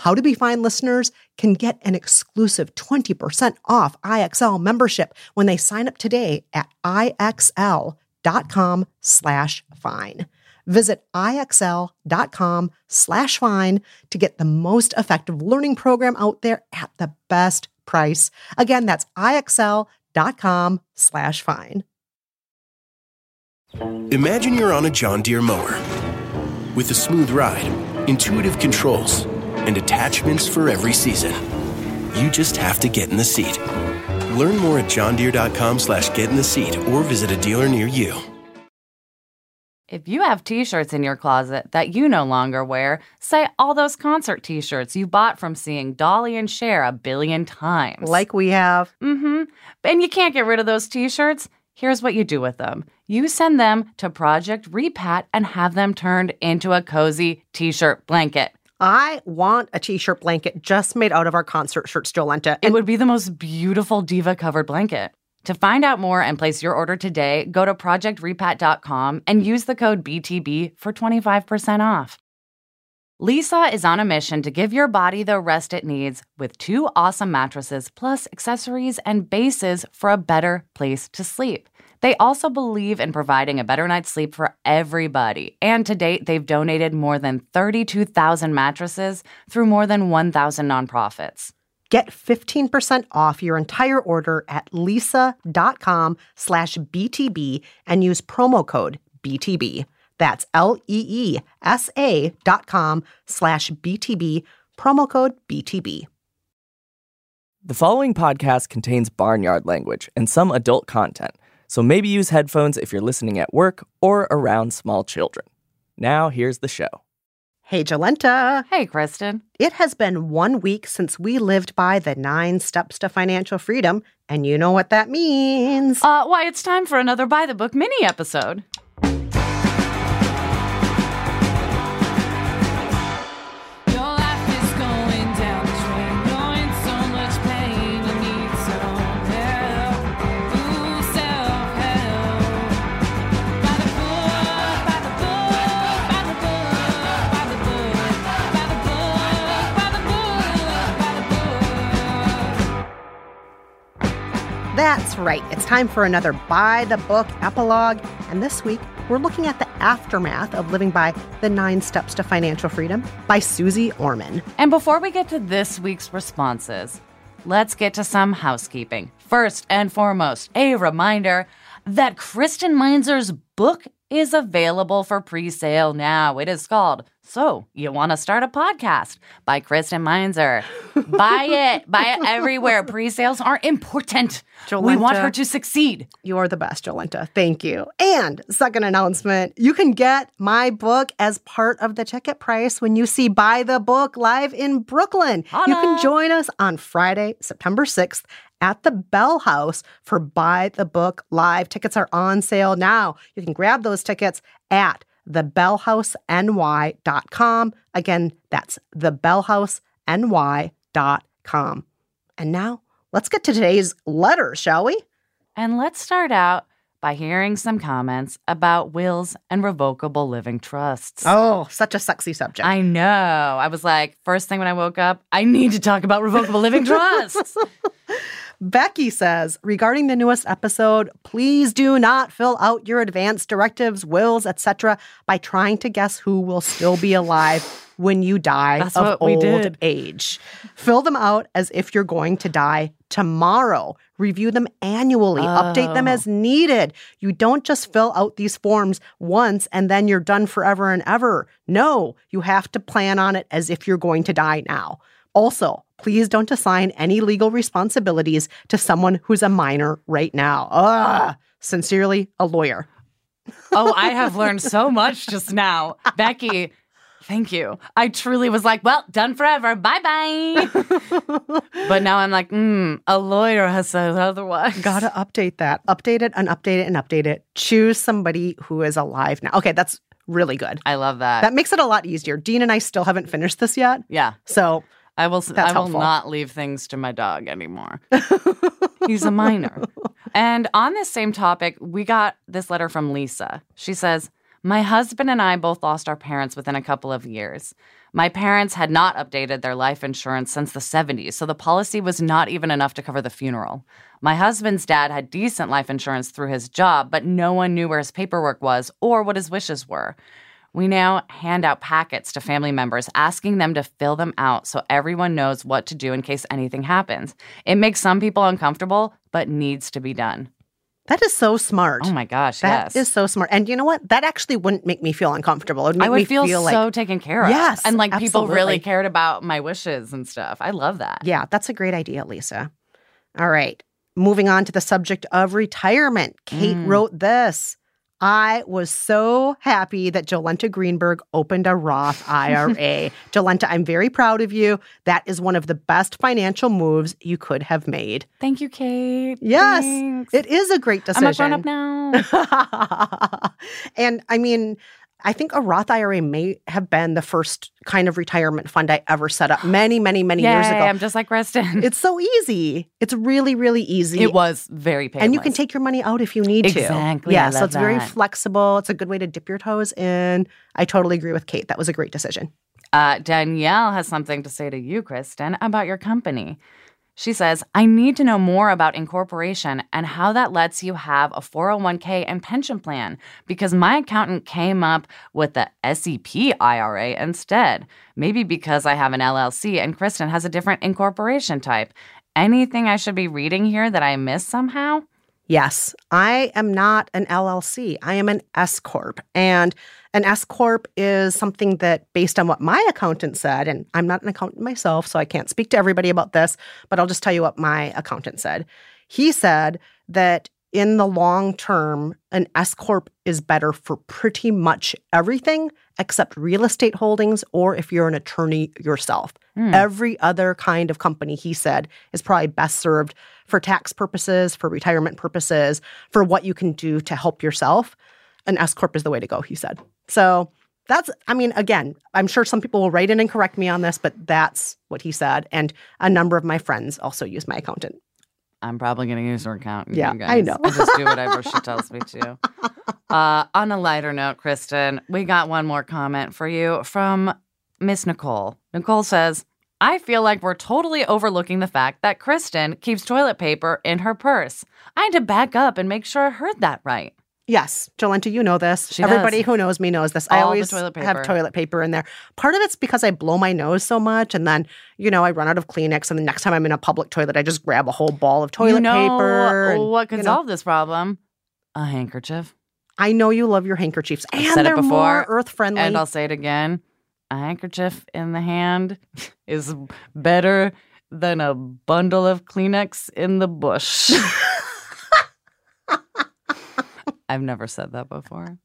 how to Be Fine listeners can get an exclusive 20% off IXL membership when they sign up today at IXL.com slash fine. Visit IXL.com slash fine to get the most effective learning program out there at the best price. Again, that's IXL.com slash fine. Imagine you're on a John Deere mower with a smooth ride, intuitive controls, and attachments for every season. You just have to get in the seat. Learn more at johndeere.com slash get in the seat or visit a dealer near you. If you have t-shirts in your closet that you no longer wear, say all those concert t-shirts you bought from seeing Dolly and Cher a billion times. Like we have. Mm-hmm. And you can't get rid of those t-shirts. Here's what you do with them. You send them to Project Repat and have them turned into a cozy t-shirt blanket. I want a t-shirt blanket just made out of our concert shirts, Jolenta. It would be the most beautiful diva covered blanket. To find out more and place your order today, go to projectrepat.com and use the code BTB for 25% off. Leesa is on a mission to give your body the rest it needs with two awesome mattresses plus accessories and bases for a better place to sleep. They also believe in providing a better night's sleep for everybody. And to date, they've donated more than 32,000 mattresses through more than 1,000 nonprofits. Get 15% off your entire order at leesa.com slash BTB and use promo code BTB. That's L-E-E-S-A dot com slash BTB, promo code BTB. The following podcast contains barnyard language and some adult content, so maybe use headphones if you're listening at work or around small children. Now, here's the show. Hey, Jolenta. Hey, Kristen. It has been one week since we lived by the nine steps to financial freedom, and you know what that means. Uh, why, it's time for another By the Book mini episode. That's right. It's time for another By the Book epilogue. And this week, we're looking at the aftermath of living by the nine steps to financial freedom by Suze Orman. And before we get to this week's responses, let's get to some housekeeping. First and foremost, a reminder that Kristen Meinzer's book is available for pre sale now. It is called So You Want to Start a Podcast by Kristen Meinzer. Buy it, buy it everywhere. Pre sales are important. We want her to succeed. You are the best, Jolenta. Thank you. And second announcement, you can get my book as part of the ticket price when you see By the Book live in Brooklyn. You can join us on Friday, September 6th at the Bell House for By the Book Live. Tickets are on sale now. You can grab those tickets at thebellhouseny.com. Again, that's thebellhouseny.com. And now let's get to today's letter, shall we? And let's start out by hearing some comments about wills and revocable living trusts. Oh, such a sexy subject. I know. I was like, first thing when I woke up, I need to talk about revocable living trusts. Becky says, regarding the newest episode, please do not fill out your advance directives, wills, etc. by trying to guess who will still be alive when you die That's of old did. age. Fill them out as if you're going to die tomorrow. Review them annually, update them Oh. as needed. You don't just fill out these forms once and then you're done forever and ever. No, you have to plan on it as if you're going to die now. Also, please don't assign any legal responsibilities to someone who's a minor right now. Ugh. Sincerely, a lawyer. Oh, I have learned so much just now. Becky, thank you. I truly was like, well, done forever. Bye bye. but now I'm like, mm, a lawyer has said otherwise. Gotta update that. Update it and update it and update it. Choose somebody who is alive now. Okay, that's really good. I love that. That makes it a lot easier. Dean and I still haven't finished this yet. yeah. So I will. That's I will helpful. not leave things to my dog anymore. He's a minor. And on this same topic, we got this letter from Lisa. She says, "My husband and I both lost our parents within a couple of years. My parents had not updated their life insurance since the 70s, so the policy was not even enough to cover the funeral. My husband's dad had decent life insurance through his job, but no one knew where his paperwork was or what his wishes were." We now hand out packets to family members asking them to fill them out so everyone knows what to do in case anything happens. It makes some people uncomfortable, but needs to be done. that is so smart. Oh my gosh, That is yes. so smart. And you know what? That actually wouldn't make me feel uncomfortable. It would make I would feel, feel, like, so taken care of. Yes, And like people really cared about my wishes and stuff. I love that. yeah, that's a great idea, Lisa. All right. Moving on to the subject of retirement. Kate Mm. wrote this. I was so happy that Jolenta Greenberg opened a Roth IRA. Jolenta, I'm very proud of you. That is one of the best financial moves you could have made. Thank you, Kate. Yes, Thanks. it is a great decision. I'm a grown up now. and I mean, I think a Roth IRA may have been the first kind of retirement fund I ever set up many, many, many years Yay, ago. I'm just like Reston. It's so easy. It's really, really easy. It was very painless. and you can take your money out if you need to. Exactly, Yeah, so it's very flexible. It's a good way to dip your toes in. I totally agree with Kate. That was a great decision. Uh, Danielle has something to say to you, Kristen, about your company. She says, I need to know more about incorporation and how that lets you have a 401k and pension plan because my accountant came up with the SEP IRA instead. Maybe because I have an LLC and Kristen has a different incorporation type. Anything I should be reading here that I missed somehow? Yes, I am not an LLC. I am an S corp, and an S corp is something that, based on what my accountant said, and I'm not an accountant myself, so I can't speak to everybody about this, but I'll just tell you what my accountant said. He said that in the long term, an S corp is better for pretty much everything except real estate holdings, or if you're an attorney yourself. Hmm. Every other kind of company, he said, is probably best served for tax purposes, for retirement purposes, for what you can do to help yourself. An S Corp is the way to go, he said. So that's, I mean, again, I'm sure some people will write in and correct me on this, but that's what he said. And a number of my friends also use my accountant. I'm probably going to use her account. Yeah, you I know. I just do whatever she tells me to. Uh, on a lighter note, Kristen, we got one more comment for you from Miss Nicole. Nicole says, I feel like we're totally overlooking the fact that Kristen keeps toilet paper in her purse. I had to back up and make sure I heard that right. Yes, Jolenta, you know this. She Everybody does. who knows me knows this. I All the always toilet have toilet paper in there. Part of it's because I blow my nose so much, and then you know I run out of Kleenex, and the next time I'm in a public toilet, I just grab a whole ball of toilet you know paper. and, what could you know, solve this problem? A handkerchief. I know you love your handkerchiefs, and said they're more before, earth friendly. And I'll say it again a handkerchief in the hand is better than a bundle of Kleenex in the bush. I've never said that before,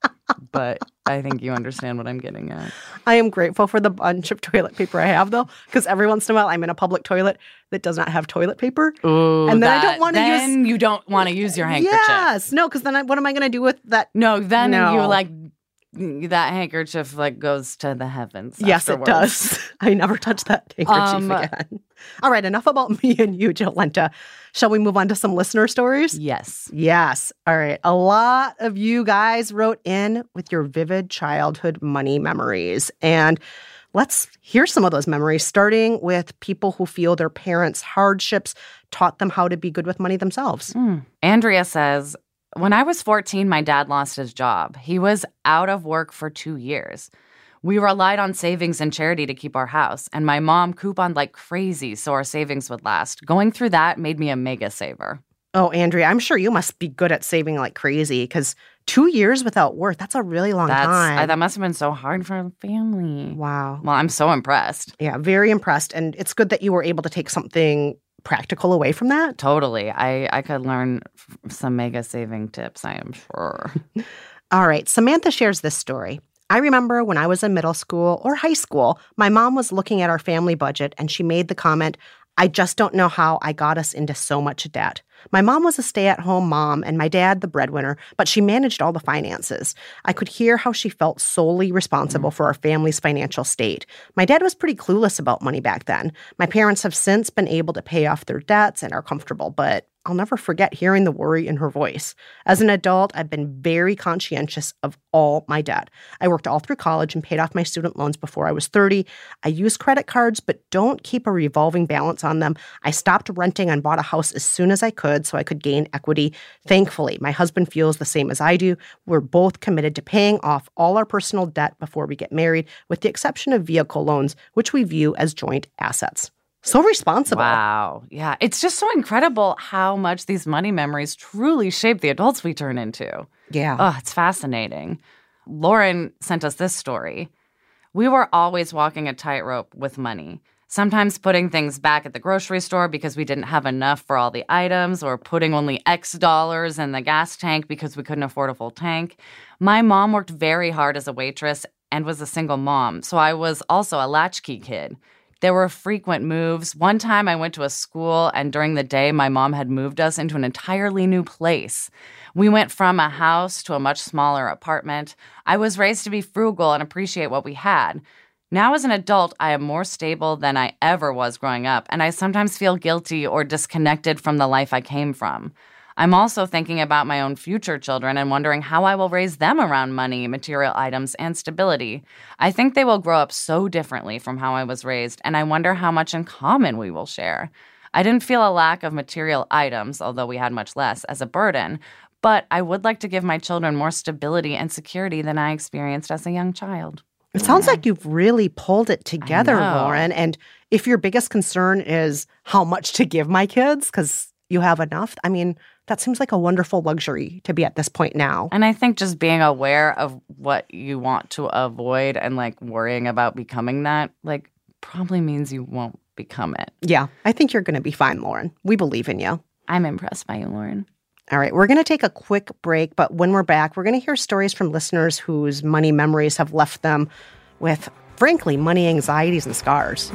but I think you understand what I'm getting at. I am grateful for the bunch of toilet paper I have, though, because every once in a while I'm in a public toilet that does not have toilet paper. Ooh, And then I don't wanna use- Then you don't want to use your handkerchief. Yes, no, because then I, what am I going to do with that? No, then No. you like that handkerchief like goes to the heavens. Yes, it does. I never touch that handkerchief Um, again. All right, enough about me and you, Jolenta. Shall we move on to some listener stories? Yes. Yes. All right. A lot of you guys wrote in with your vivid childhood money memories. And Let's hear some of those memories, starting with people who feel their parents' hardships taught them how to be good with money themselves. Hmm. Andrea says, When I was 14, my dad lost his job. He was out of work for two years. We relied on savings and charity to keep our house, and my mom couponed like crazy so our savings would last. Going through that made me a mega saver. Oh, Andrea, I'm sure you must be good at saving like crazy because two years without work, that's a really long That's time. I, that must have been so hard for a family. wow. Well, I'm so impressed. Yeah, very impressed. And it's good that you were able to take something practical away from that. Totally. I, I could learn some mega saving tips, I am sure. All right, Samantha shares this story. I remember when I was in middle school or high school, my mom was looking at our family budget and she made the comment, I just don't know how I got us into so much debt. My mom was a stay at home mom and my dad the breadwinner, but she managed all the finances. I could hear how she felt solely responsible mm. for our family's financial state. My dad was pretty clueless about money back then. My parents have since been able to pay off their debts and are comfortable, but I'll never forget hearing the worry in her voice. As an adult, I've been very conscientious of all my debt. I worked all through college and paid off my student loans before I was 30. I use credit cards, but don't keep a revolving balance on them. I stopped renting and bought a house as soon as I could so I could gain equity. Thankfully, my husband feels the same as I do. We're both committed to paying off all our personal debt before we get married, with the exception of vehicle loans, which we view as joint assets. So responsible. Wow. Yeah. It's just so incredible how much these money memories truly shape the adults we turn into. Yeah. Oh, it's fascinating. Lauren sent us this story. We were always walking a tightrope with money, sometimes putting things back at the grocery store because we didn't have enough for all the items, or putting only X dollars in the gas tank because we couldn't afford a full tank. My mom worked very hard as a waitress and was a single mom, so I was also a latchkey kid. There were frequent moves. One time I went to a school, and during the day, my mom had moved us into an entirely new place. We went from a house to a much smaller apartment. I was raised to be frugal and appreciate what we had. Now, as an adult, I am more stable than I ever was growing up, and I sometimes feel guilty or disconnected from the life I came from. I'm also thinking about my own future children and wondering how I will raise them around money, material items, and stability. I think they will grow up so differently from how I was raised, and I wonder how much in common we will share. I didn't feel a lack of material items, although we had much less, as a burden, but I would like to give my children more stability and security than I experienced as a young child. It sounds like you've really pulled it together, know. Lauren. And if your biggest concern is how much to give my kids, because you have enough, I mean, that seems like a wonderful luxury to be at this point now. And I think just being aware of what you want to avoid and like worrying about becoming that, like, probably means you won't become it. Yeah, I think you're going to be fine, Lauren. We believe in you. I'm impressed by you, Lauren. All right, we're going to take a quick break, but when we're back, we're going to hear stories from listeners whose money memories have left them with, frankly, money anxieties and scars.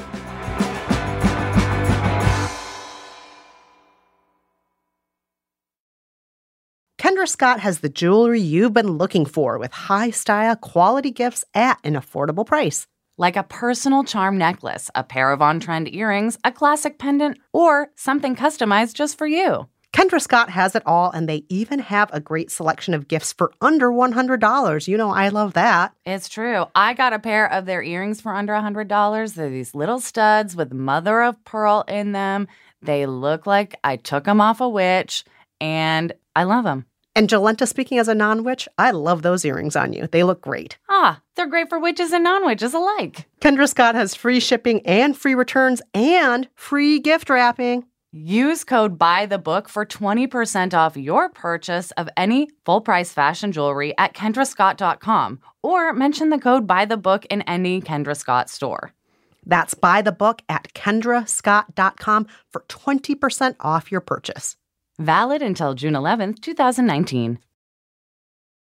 Kendra Scott has the jewelry you've been looking for with high style, quality gifts at an affordable price. Like a personal charm necklace, a pair of on trend earrings, a classic pendant, or something customized just for you. Kendra Scott has it all, and they even have a great selection of gifts for under $100. You know, I love that. It's true. I got a pair of their earrings for under $100. They're these little studs with mother of pearl in them. They look like I took them off a witch, and I love them. And Jolenta, speaking as a non witch, I love those earrings on you. They look great. Ah, they're great for witches and non witches alike. Kendra Scott has free shipping and free returns and free gift wrapping. Use code BUY the book for 20% off your purchase of any full price fashion jewelry at kendrascott.com or mention the code BUY the book in any Kendra Scott store. That's buy the book at kendrascott.com for 20% off your purchase. Valid until June 11th, 2019.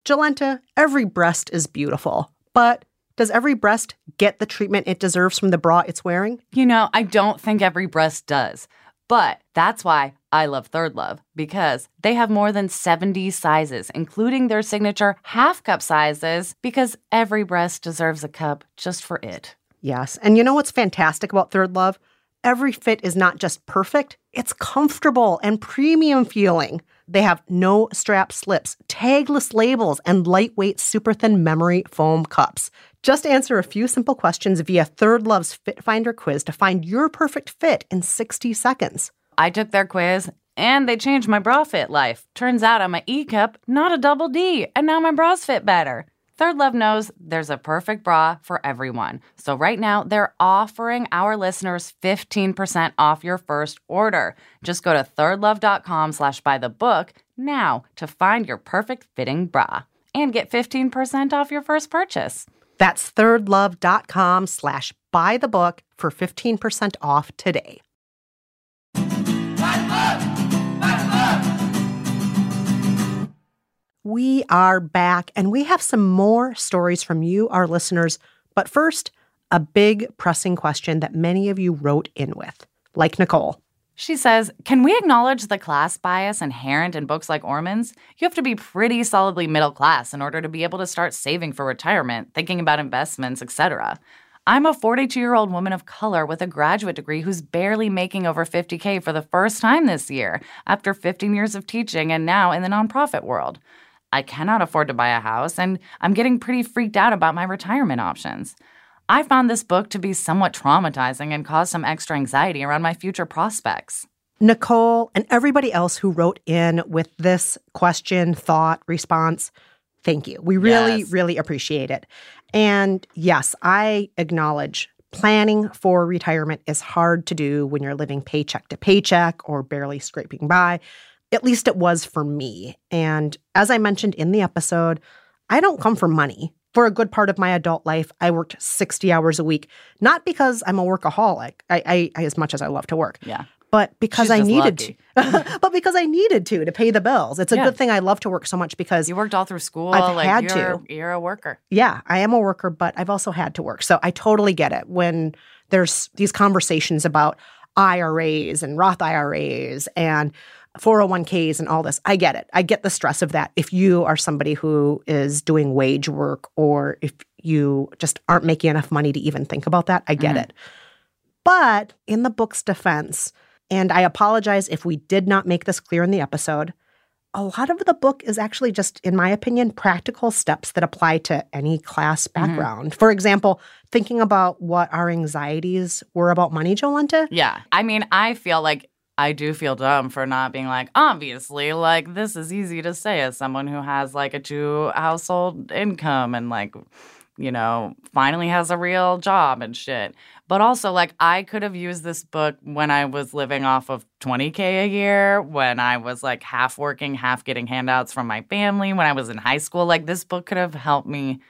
Jolenta, every breast is beautiful, but does every breast get the treatment it deserves from the bra it's wearing? You know, I don't think every breast does, but that's why I love Third Love because they have more than 70 sizes, including their signature half cup sizes, because every breast deserves a cup just for it. Yes. And you know what's fantastic about Third Love? Every fit is not just perfect, it's comfortable and premium feeling. They have no strap slips, tagless labels, and lightweight, super thin memory foam cups. Just answer a few simple questions via Third Love's Fit Finder quiz to find your perfect fit in 60 seconds. I took their quiz and they changed my bra fit life. Turns out I'm a E cup, not a double D, and now my bras fit better. Third Love knows there's a perfect bra for everyone. So right now they're offering our listeners 15% off your first order. Just go to thirdlove.com slash buy the book now to find your perfect fitting bra and get 15% off your first purchase. That's thirdlove.com slash buy the book for 15% off today. We are back and we have some more stories from you, our listeners. But first, a big pressing question that many of you wrote in with, like Nicole. She says, Can we acknowledge the class bias inherent in books like Orman's? You have to be pretty solidly middle class in order to be able to start saving for retirement, thinking about investments, etc. I'm a 42 year old woman of color with a graduate degree who's barely making over 50K for the first time this year after 15 years of teaching and now in the nonprofit world. I cannot afford to buy a house, and I'm getting pretty freaked out about my retirement options. I found this book to be somewhat traumatizing and caused some extra anxiety around my future prospects. Nicole and everybody else who wrote in with this question, thought, response, thank you. We really, Yes. really appreciate it. And yes, I acknowledge planning for retirement is hard to do when you're living paycheck to paycheck or barely scraping by. At least it was for me. And as I mentioned in the episode, I don't come from money. For a good part of my adult life, I worked 60 hours a week, not because I'm a workaholic, I, I as much as I love to work, Yeah. but because She's I needed lucky. to. but because I needed to to pay the bills. It's a Yeah. good thing I love to work so much because You worked all through school. I've like had you're, to. You're a worker. yeah, I am a worker, but I've also had to work. So I totally get it when there's these conversations about IRAs and Roth IRAs and 401ks and all this. I get it. I get the stress of that. If you are somebody who is doing wage work or if you just aren't making enough money to even think about that, I get Mhm. it. But in the book's defense, and I apologize if we did not make this clear in the episode, a lot of the book is actually just, in my opinion, practical steps that apply to any class background. For example, thinking about what our anxieties were about money, Jolenta. Yeah. I mean, I feel like I do feel dumb for not being like, obviously, like, this is easy to say as someone who has like a two household income and like, you know, finally has a real job and shit. But also, like, I could have used this book when I was living off of 20K a year, when I was like half working, half getting handouts from my family, when I was in high school. Like, this book could have helped me,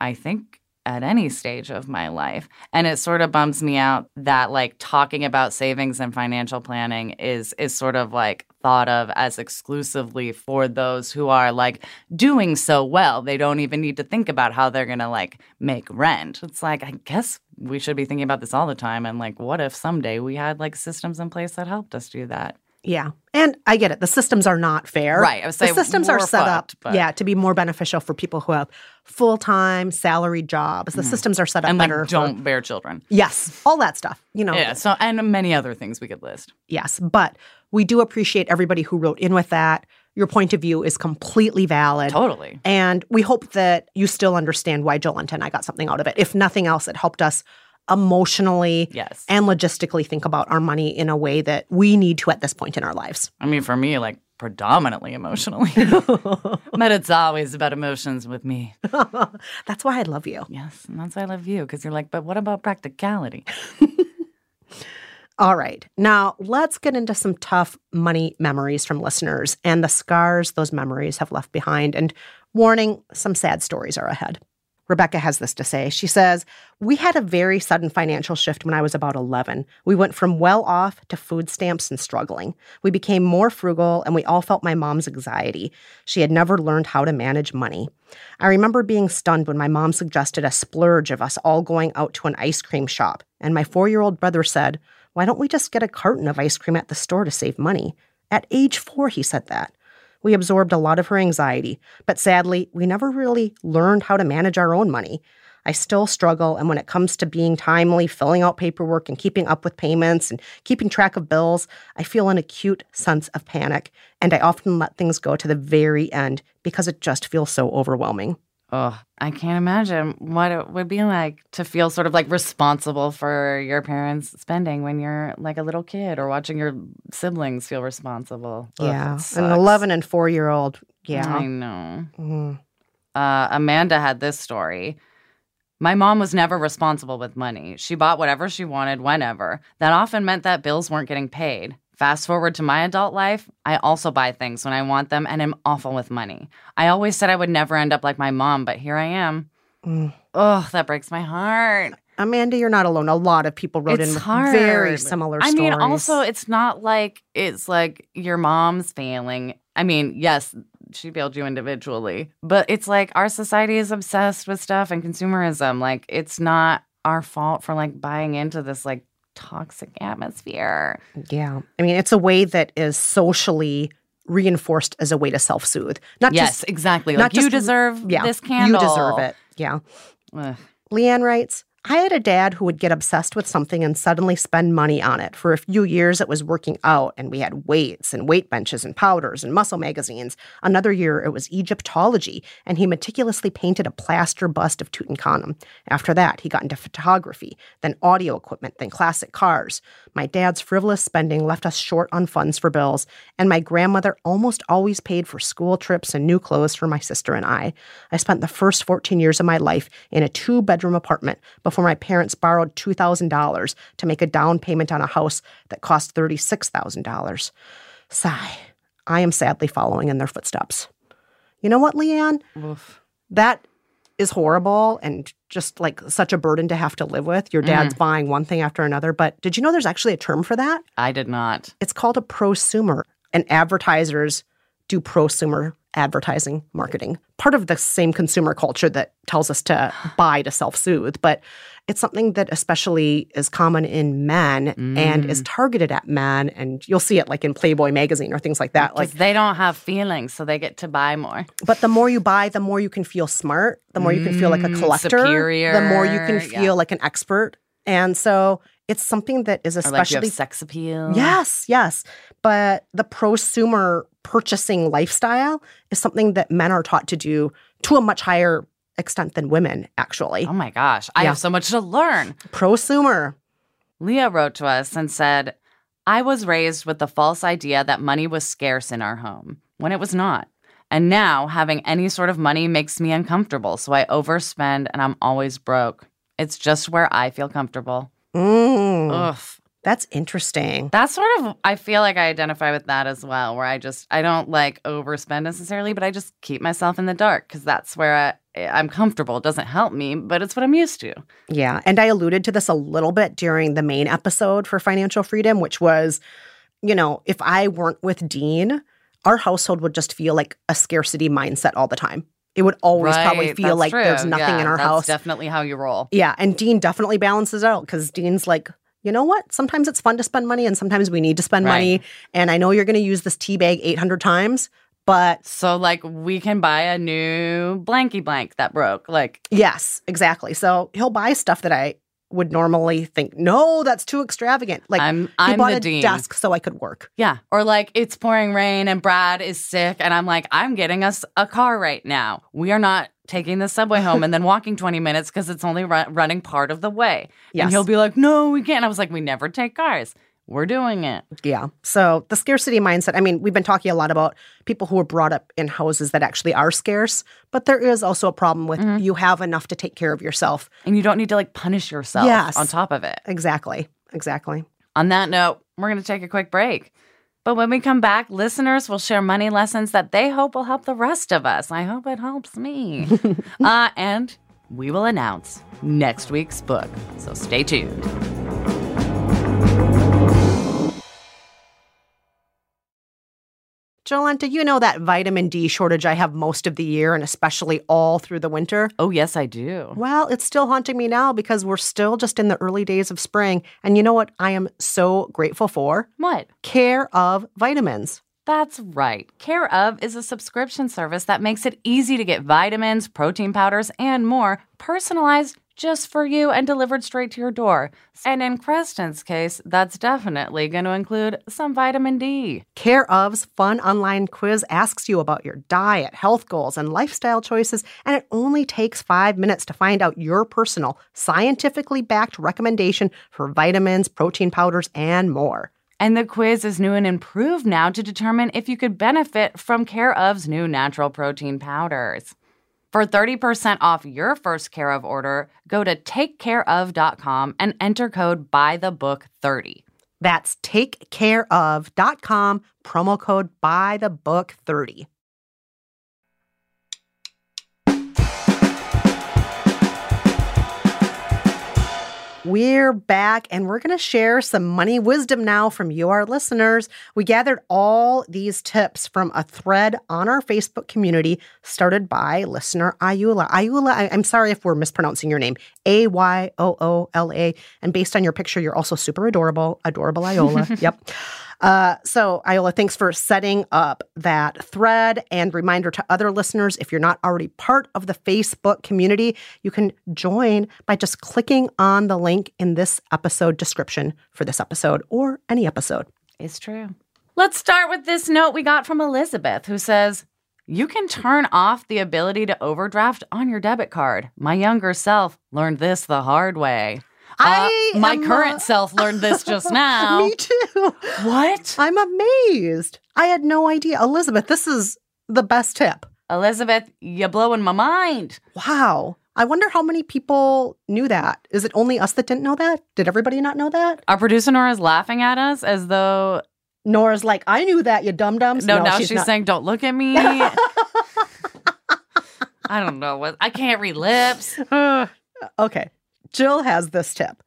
I think, at any stage of my life. And it sort of bums me out that like talking about savings and financial planning is is sort of like thought of as exclusively for those who are like doing so well. They don't even need to think about how they're going to like make rent. It's like I guess we should be thinking about this all the time and like what if someday we had like systems in place that helped us do that? Yeah. And I get it. The systems are not fair. Right. I would say the systems are set fucked, up, but- yeah, to be more beneficial for people who have full time salaried jobs. The mm-hmm. systems are set up. And like better. for- don't bear children. yes, all that stuff. You know, Yeah, so and many other things we could list. Yes, but we do appreciate everybody who wrote in with that. Your point of view is completely valid. Totally. And we hope that you still understand why Jolenta and I got something out of it. If nothing else, it helped us emotionally Yes. and logistically think about our money in a way that we need to at this point in our lives. I mean, for me, like predominantly emotionally. but it's always about emotions with me. That's why I love you. Yes. And that's why I love you because you're like, but what about practicality? All right. Now, let's get into some tough money memories from listeners and the scars those memories have left behind. And warning, some sad stories are ahead. Rebecca has this to say. She says, We had a very sudden financial shift when I was about 11. We went from well off to food stamps and struggling. We became more frugal and we all felt my mom's anxiety. She had never learned how to manage money. I remember being stunned when my mom suggested a splurge of us all going out to an ice cream shop, and my four year old brother said, Why don't we just get a carton of ice cream at the store to save money? At age four, he said that. We absorbed a lot of her anxiety, but sadly, we never really learned how to manage our own money. I still struggle, and when it comes to being timely, filling out paperwork, and keeping up with payments and keeping track of bills, I feel an acute sense of panic, and I often let things go to the very end because it just feels so overwhelming. Oh, I can't imagine what it would be like to feel sort of like responsible for your parents' spending when you're like a little kid or watching your siblings feel responsible. Yeah. it An 11 and 4 year old. Yeah. I know. Mhm. Uh, Amanda had this story. My mom was never responsible with money. She bought whatever she wanted whenever. That often meant that bills weren't getting paid. Fast forward to my adult life, I also buy things when I want them and am awful with money. I always said I would never end up like my mom, but here I am. Mm. Oh, that breaks my heart. Amanda, you're not alone. A lot of people wrote it's in hard. very similar I stories. mean, also, it's not like it's like your mom's failing. I mean, yes, she failed you individually, but it's like our society is obsessed with stuff and consumerism. Like, it's not our fault for like buying into this like toxic atmosphere. Yeah. I mean, it's a way that is socially reinforced as a way to self soothe. Not yes, just, exactly. not Like, you deserve yeah, this candle. You deserve it. Yeah. Ugh. Leanne writes, I had a dad who would get obsessed with something and suddenly spend money on it. For a few years, it was working out, and we had weights and weight benches and powders and muscle magazines. Another year, it was Egyptology, and he meticulously painted a plaster bust of Tutankhamun. After that, he got into photography, then audio equipment, then classic cars. My dad's frivolous spending left us short on funds for bills, and my grandmother almost always paid for school trips and new clothes for my sister and I. I spent the first 14 years of my life in a two bedroom apartment before my parents borrowed $2,000 to make a down payment on a house that cost $36,000. Sigh. I am sadly following in their footsteps. You know what, Leanne? Oof. That is horrible and just like such a burden to have to live with. Your dad's mm-hmm. buying one thing after another. But did you know there's actually a term for that? I did not. It's called a prosumer, and advertisers do prosumer advertising marketing. Part of the same consumer culture that tells us to buy to self soothe, but it's something that especially is common in men and is targeted at men. And you'll see it like in Playboy magazine or things like that. Like, Like, they don't have feelings, so they get to buy more. but the more you buy, the more you can feel smart, the more you can feel like a Mm, collector, superior, the more you can yeah. feel like an expert. And so it's something that is like especially have sex appeal. Yes, yes. But the prosumer purchasing lifestyle is something that men are taught to do to a much higher extent than women, actually. Oh my gosh, I Yeah. have so much to learn. Prosumer. Leah wrote to us and said, I was raised with the false idea that money was scarce in our home when it was not. And now having any sort of money makes me uncomfortable. So I overspend and I'm always broke. It's just where I feel comfortable. Mm, Ugh. That's interesting. That's sort of, I feel like I identify with that as well, where I just, I don't like overspend necessarily, but I just keep myself in the dark because that's where I, I'm comfortable. It doesn't help me, but it's what I'm used to. Yeah. And I alluded to this a little bit during the main episode for financial freedom, which was, you know, if I weren't with Dean, our household would just feel like a scarcity mindset all the time. It would always probably feel like there's nothing Yeah, in our that's house. definitely how you roll. Yeah, and Dean definitely balances out because Dean's like, you know what? Sometimes it's fun to spend money, and sometimes we need to spend money. And I know you're going to use this tea bag 800 times, but So like we can buy a new blanky blank that broke. Like yes, exactly. So he'll buy stuff that I would normally think, no, that's too extravagant. Like I'm he I'm bought the a dean. desk so I could work. Yeah. Or like it's pouring rain and Brad is sick and I'm like, I'm getting us a car right now. We are not taking the subway home and then walking 20 minutes because it's only ru- running part of the way. Yes. And he'll be like, no, we can't. I was like, we never take cars. We're doing it. Yeah. So the scarcity mindset, I mean, we've been talking a lot about people who were brought up in houses that actually are scarce, but there is also a problem with Mm-hmm. you have enough to take care of yourself. And you don't need to like punish yourself Yes. on top of it. Exactly. Exactly. On that note, we're going to take a quick break. But when we come back, listeners will share money lessons that they hope will help the rest of us. I hope it helps me. uh, and we will announce next week's book. So stay tuned. Jolenta, you know that vitamin D shortage I have most of the year and especially all through the winter? Oh, yes, I do. Well, it's still haunting me now because we're still just in the early days of spring. And you know what I am so grateful for? What? Care of vitamins. That's right. Care of is a subscription service that makes it easy to get vitamins, protein powders, and more personalized just for you and delivered straight to your door. And in Kristen's case, that's definitely going to include some vitamin D. Care of's fun online quiz asks you about your diet, health goals, and lifestyle choices, and it only takes five minutes to find out your personal, scientifically backed recommendation for vitamins, protein powders, and more. And the quiz is new and improved now to determine if you could benefit from Care of's new natural protein powders. For 30% off your first Care of order, go to takecareof.com and enter code BYTHEBOOK30. That's takecareof.com, promo code by the book 30. We're back and we're going to share some money wisdom now from you, our listeners. We gathered all these tips from a thread on our Facebook community started by listener Ayoola. Ayoola, I, I'm sorry if we're mispronouncing your name. A Y O O L A. And based on your picture, you're also super adorable. Adorable Iola. yep. Uh, so, Iola, thanks for setting up that thread and reminder to other listeners if you're not already part of the Facebook community, you can join by just clicking on the link in this episode description for this episode or any episode. It's true. Let's start with this note we got from Elizabeth, who says, You can turn off the ability to overdraft on your debit card. My younger self learned this the hard way. I Uh, my current uh, self learned this just now. Me too. What? I'm amazed. I had no idea. Elizabeth, this is the best tip. Elizabeth, you're blowing my mind. Wow. I wonder how many people knew that. Is it only us that didn't know that? Did everybody not know that? Our producer Nora's laughing at us as though Nora's like, I knew that, you dum dums. no, now she's, not. saying, "Don't look at me." I don't know what I can't read lips. Uh, okay. Jill has this tip.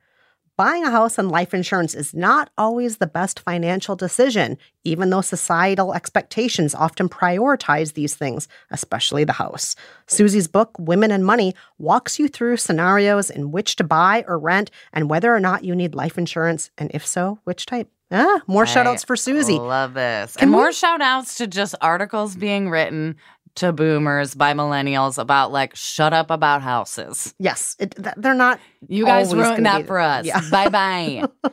Buying a house and life insurance is not always the best financial decision, even though societal expectations often prioritize these things, especially the house. Suze's book, Women and Money, walks you through scenarios in which to buy or rent and whether or not you need life insurance, and if so, which type. Ah, more shout outs for Suze. Love this. Can and more we- shout outs to just articles being written to boomers by millennials about like shut up about houses. Yes, it, th- they're not. You guys ruined that for us. Yeah. Bye bye.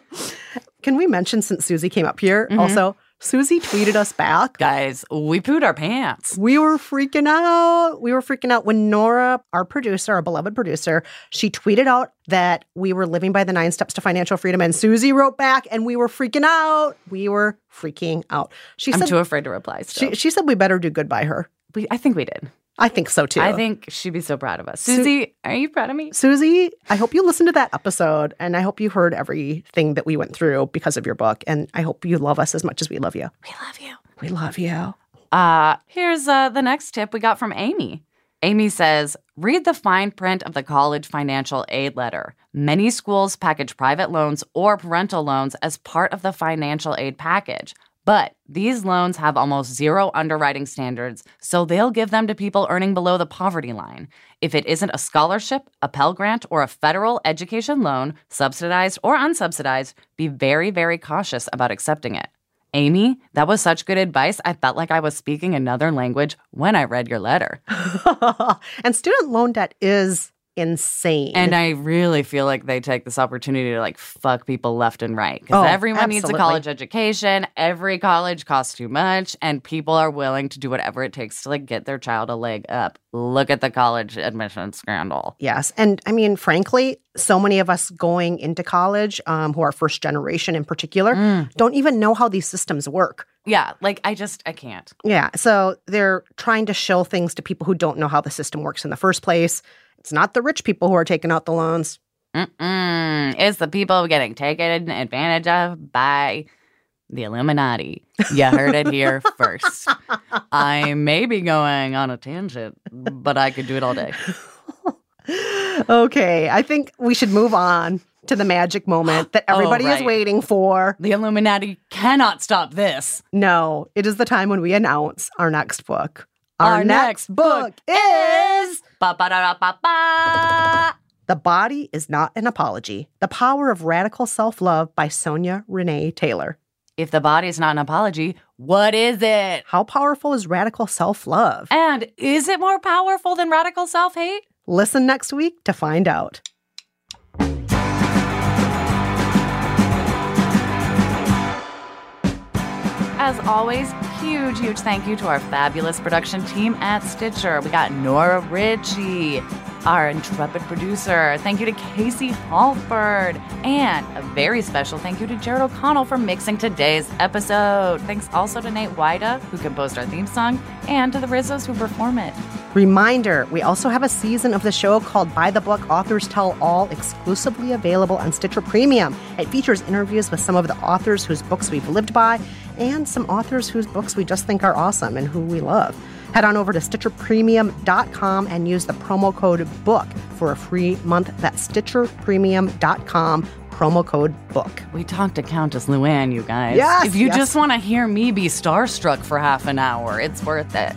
Can we mention since Suze came up here? Mhm. Also, Suze tweeted us back. Guys, we pooed our pants. We were freaking out. We were freaking out when Nora, our producer, our beloved producer, she tweeted out that we were living by the nine steps to financial freedom. And Suze wrote back and we were freaking out. We were freaking out. She I'm said too afraid to reply still. she, she said we better do good by her. We, I think we did. I think so too. I think she'd be so proud of us. Su- Suze, are you proud of me? Suze, I hope you listened to that episode and I hope you heard everything that we went through because of your book. And I hope you love us as much as we love you. We love you. We love you. Uh, here's uh, the next tip we got from Amy. Amy says, read the fine print of the college financial aid letter. Many schools package private loans or parental loans as part of the financial aid package. But these loans have almost zero underwriting standards, so they'll give them to people earning below the poverty line. If it isn't a scholarship, a Pell Grant, or a federal education loan, subsidized or unsubsidized, be very, very cautious about accepting it. Amy, that was such good advice. I felt like I was speaking another language when I read your letter. and student loan debt is insane. And I really feel like they take this opportunity to like fuck people left and right because Oh, everyone needs a college education. Every college costs too much, and people are willing to do whatever it takes to like get their child a leg up. Look at the college admission scandal. Yes. And I mean, frankly, so many of us going into college, um, who are first generation in particular, Mm. don't even know how these systems work. Yeah, like I just I can't. Yeah. So they're trying to show things to people who don't know how the system works in the first place. It's not the rich people who are taking out the loans. Mm-mm. It's the people getting taken advantage of by the Illuminati. You heard it here first. I may be going on a tangent, but I could do it all day. Okay. I think we should move on to the magic moment that Oh, everybody is waiting for. The Illuminati cannot stop this. No, it is the time when we announce our next book. Our, next, book is The Body is Not an Apology The Power of Radical Self Love by Sonya Renee Taylor. If the body is not an apology, what is it? How powerful is radical self love? And is it more powerful than radical self hate? Listen next week to find out. As always, huge, huge thank you to our fabulous production team at Stitcher. We got Nora Ritchie, our intrepid producer. Thank you to Casey Halford. And a very special thank you to Jared O'Connell for mixing today's episode. Thanks also to Nate Wida, who composed our theme song, and to the Rizzos who perform it. Reminder we also have a season of the show called By the Book Authors Tell All, exclusively available on Stitcher Premium. It features interviews with some of the authors whose books we've lived by and some authors whose books we just think are awesome and who we love. Head on over to StitcherPremium.com and use the promo code BOOK for a free month. That's StitcherPremium.com, promo code BOOK. We talked to Countess Luann, you guys. Yes, If you yes. just want to hear me be starstruck for half an hour, it's worth it.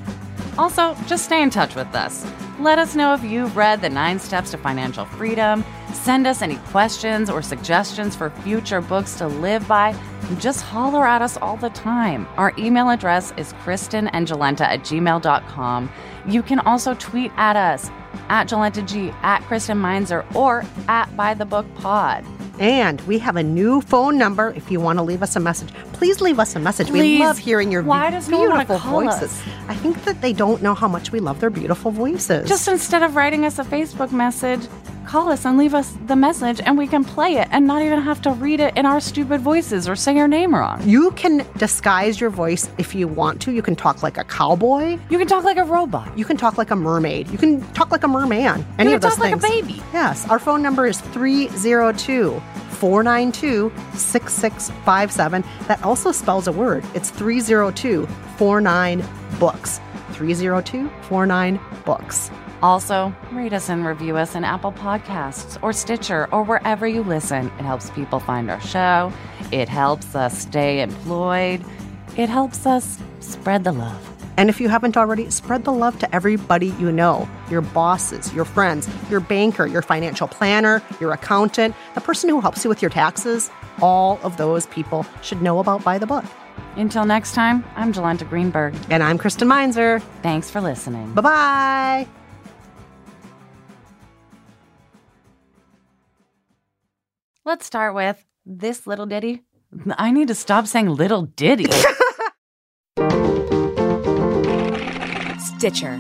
Also, just stay in touch with us. Let us know if you've read The Nine Steps to Financial Freedom. Send us any questions or suggestions for future books to live by. Just holler at us all the time. Our email address is kristenandjolenta at gmail.com. You can also tweet at us at Jolenta G, at Kristen Meinzer, or at By the Book Pod. And we have a new phone number if you want to leave us a message. Please leave us a message. We love hearing your voices. Why does no beautiful call voices. us? I think that they don't know how much we love their beautiful voices. Just instead of writing us a Facebook message, call us and leave us the message and we can play it and not even have to read it in our stupid voices or say your name wrong. you can disguise your voice if you want to. You can talk like a cowboy. You can talk like a robot. You can talk like a mermaid. You can talk like a merman. Any can of those talk like a baby. Yes. Our phone number is 302 492 6657. That also spells a word. It's 302 49 books. 302 49 books. Also, rate us and review us in Apple Podcasts or Stitcher or wherever you listen. It helps people find our show. It helps us stay employed. It helps us spread the love. And if you haven't already, spread the love to everybody you know your bosses, your friends, your banker, your financial planner, your accountant, the person who helps you with your taxes. All of those people should know about By the Book. Until next time, I'm Jolenta Greenberg. And I'm Kristen Meinzer. Thanks for listening. Bye bye. Let's start with this little ditty. I need to stop saying little ditty. Stitcher.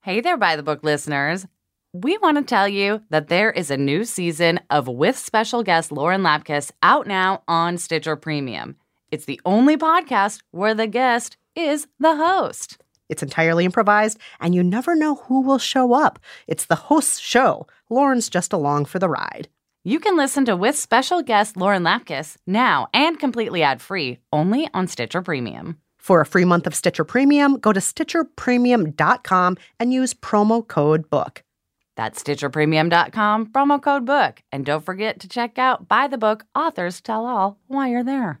Hey there, by the book listeners. We want to tell you that there is a new season of With Special Guest Lauren Lapkus out now on Stitcher Premium. It's the only podcast where the guest is the host. It's entirely improvised, and you never know who will show up. It's the host's show. Lauren's just along for the ride. You can listen to With Special Guest Lauren Lapkus now and completely ad free only on Stitcher Premium. For a free month of Stitcher Premium, go to StitcherPremium.com and use promo code BOOK. That's StitcherPremium.com, promo code BOOK. And don't forget to check out By the Book Authors Tell All while you're there.